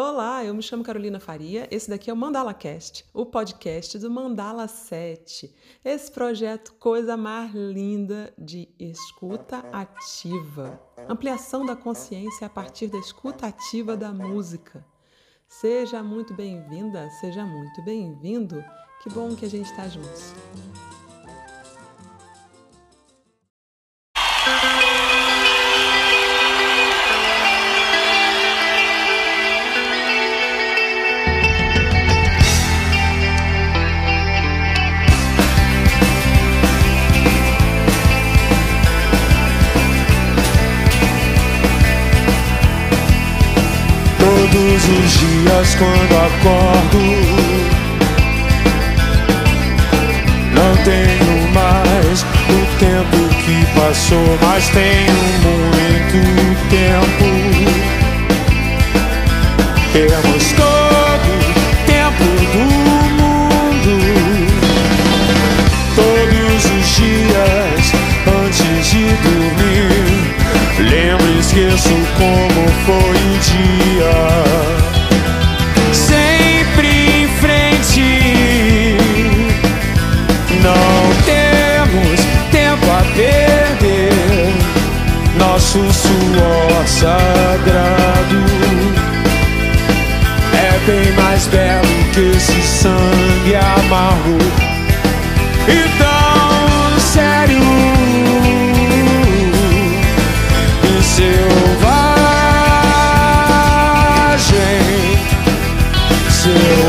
Olá, eu me chamo Carolina Faria. Esse daqui é o Mandala Cast, o podcast do Mandala 7. Esse projeto coisa mais linda de escuta ativa. Ampliação da consciência a partir da escuta ativa da música. Seja muito bem-vinda, seja muito bem-vindo. Que bom que a gente está juntos. Os dias quando acordo Não tenho mais o tempo que passou Mas tenho muito tempo. Temos todo o tempo do mundo. Todos os dias antes de dormir Lembro e esqueço como foi o dia sagrado É bem mais belo que esse sangue amargo Então, sério e selvagem, selvagem,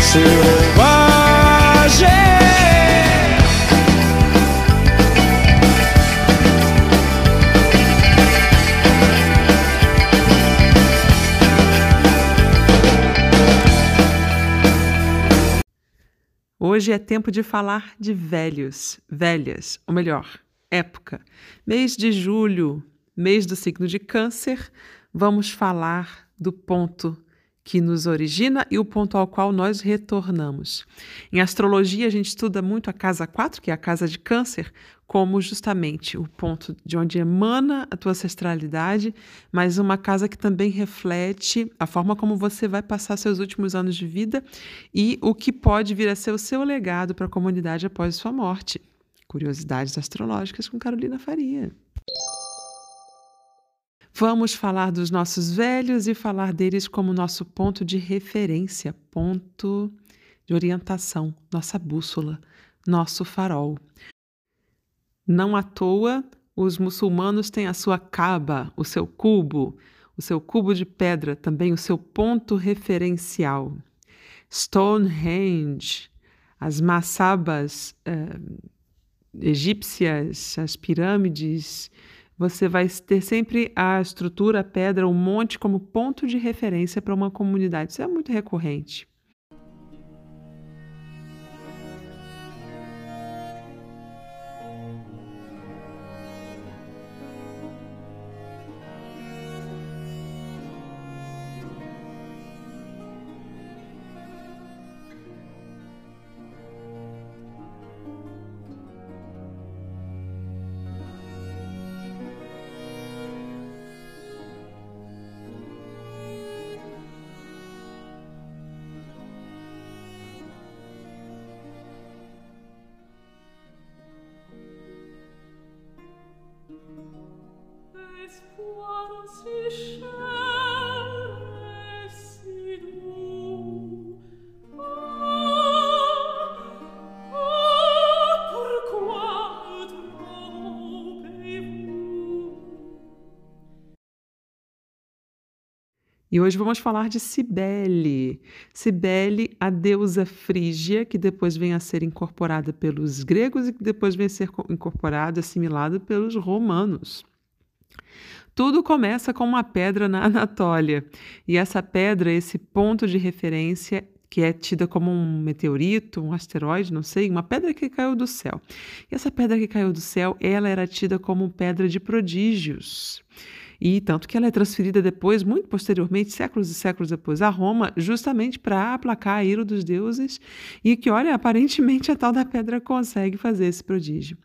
selvagem. Hoje é tempo de falar de velhos, velhas, ou melhor, época. Mês de julho, mês do signo de Câncer, vamos falar do ponto que nos origina e o ponto ao qual nós retornamos. Em astrologia, a gente estuda muito a casa 4, que é a casa de Câncer, como justamente o ponto de onde emana a tua ancestralidade, mas uma casa que também reflete a forma como você vai passar seus últimos anos de vida e o que pode vir a ser o seu legado para a comunidade após sua morte. Curiosidades astrológicas com Carolina Faria. Vamos falar dos nossos velhos e falar deles como nosso ponto de referência, ponto de orientação, nossa bússola, nosso farol. Não à toa, os muçulmanos têm a sua Kaaba, o seu cubo, o seu cubo de pedra, também o seu ponto referencial. Stonehenge, as massabas eh, egípcias, as pirâmides, você vai ter sempre a estrutura, a pedra, o monte como ponto de referência para uma comunidade. Isso é muito recorrente. E hoje vamos falar de Cibele. Cibele, a deusa frígia, que depois vem a ser incorporada pelos gregos e que depois vem a ser co- incorporada, assimilada pelos romanos. Tudo começa com uma pedra na Anatólia. E essa pedra, esse ponto de referência, que é tida como um meteorito, um asteroide, não sei, uma pedra que caiu do céu. E essa pedra que caiu do céu, ela era tida como pedra de prodígios. E tanto que ela é transferida depois, muito posteriormente, séculos e séculos depois, a Roma, justamente para aplacar a ira dos deuses. E que, olha, aparentemente a tal da pedra consegue fazer esse prodígio.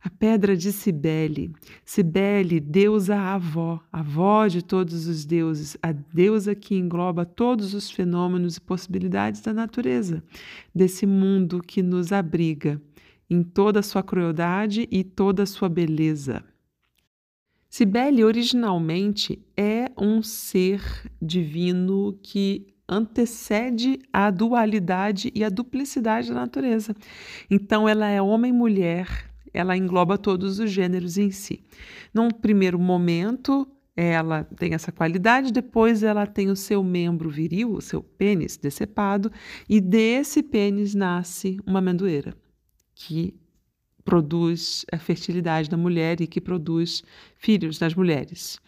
A pedra de Cibele. Cibele, deusa avó, avó de todos os deuses, a deusa que engloba todos os fenômenos e possibilidades da natureza, desse mundo que nos abriga em toda a sua crueldade e toda a sua beleza. Cibele originalmente é um ser divino que antecede a dualidade e a duplicidade da natureza. Então ela é homem e mulher, ela engloba todos os gêneros em si. Num primeiro momento, ela tem essa qualidade, depois ela tem o seu membro viril, o seu pênis decepado, e desse pênis nasce uma amendoeira, que produz a fertilidade da mulher e que produz filhos nas mulheres.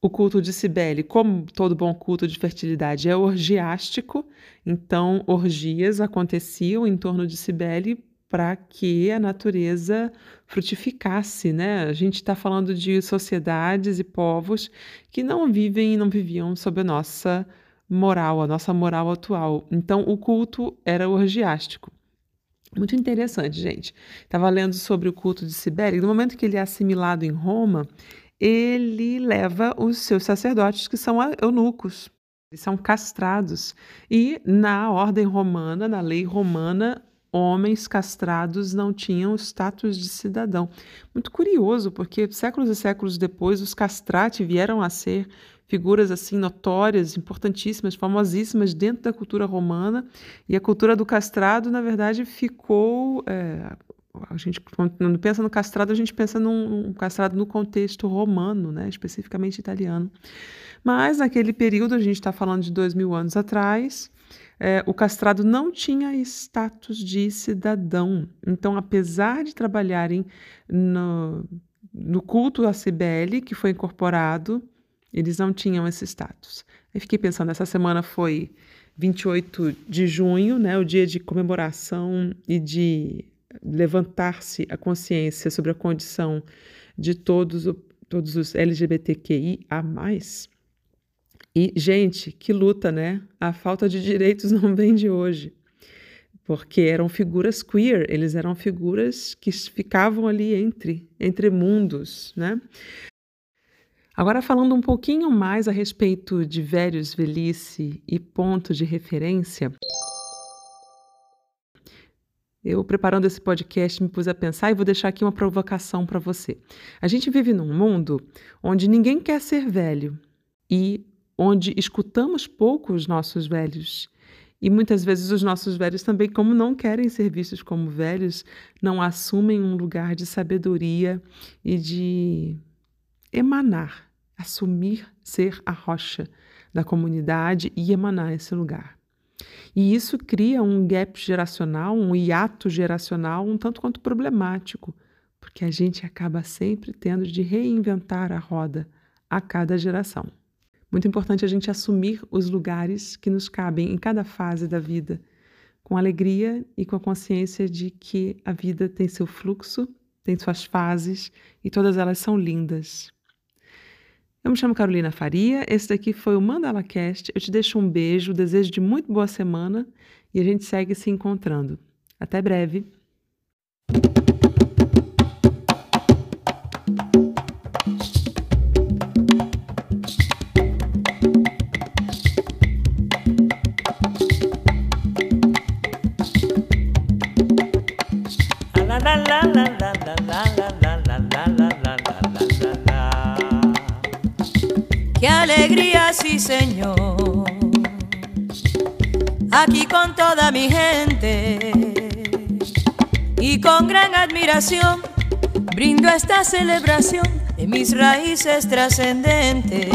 O culto de Cibele, como todo bom culto de fertilidade, é orgiástico, então orgias aconteciam em torno de Cibele para que a natureza frutificasse, né? A gente está falando de sociedades e povos que não vivem e não viviam sob a nossa moral, a nossa moral atual. Então, o culto era orgiástico. Muito interessante, gente. Estava lendo sobre o culto de Cibele. No momento que ele é assimilado em Roma, ele leva os seus sacerdotes, que são eunucos. Eles são castrados. E na ordem romana, na lei romana, homens castrados não tinham status de cidadão. Muito curioso, porque séculos e séculos depois os castrati vieram a ser figuras assim notórias, importantíssimas, famosíssimas dentro da cultura romana, e a cultura do castrado, na verdade, ficou é, a gente quando pensa no castrado, a gente pensa num, castrado no contexto romano, né, especificamente italiano. Mas naquele período, a gente está falando de dois mil anos atrás, é, o castrado não tinha status de cidadão. Então, apesar de trabalharem no, no culto a Cibele, que foi incorporado, eles não tinham esse status. Aí fiquei pensando, essa semana foi 28 de junho, né, o dia de comemoração e de levantar-se a consciência sobre a condição de todos, todos os LGBTQIA. E, gente, que luta, né? A falta de direitos não vem de hoje. Porque eram figuras queer, eles eram figuras que ficavam ali entre, entre mundos, né? Agora, falando um pouquinho mais a respeito de velhos, velhice e ponto de referência. Eu, preparando esse podcast, me pus a pensar e vou deixar aqui uma provocação para você. A gente vive num mundo onde ninguém quer ser velho e onde escutamos pouco os nossos velhos. E muitas vezes os nossos velhos também, como não querem ser vistos como velhos, não assumem um lugar de sabedoria e de emanar, assumir ser a rocha da comunidade e emanar esse lugar. E isso cria um gap geracional, um hiato geracional um tanto quanto problemático, porque a gente acaba sempre tendo de reinventar a roda a cada geração. Muito importante a gente assumir os lugares que nos cabem em cada fase da vida, com alegria e com a consciência de que a vida tem seu fluxo, tem suas fases e todas elas são lindas. Eu me chamo Carolina Faria, esse daqui foi o Mandala Cast. Eu te deixo um beijo, desejo de muito boa semana e a gente segue se encontrando. Até breve. Qué alegría, sí señor, aquí con toda mi gente y con gran admiración brindo esta celebración de mis raíces trascendentes.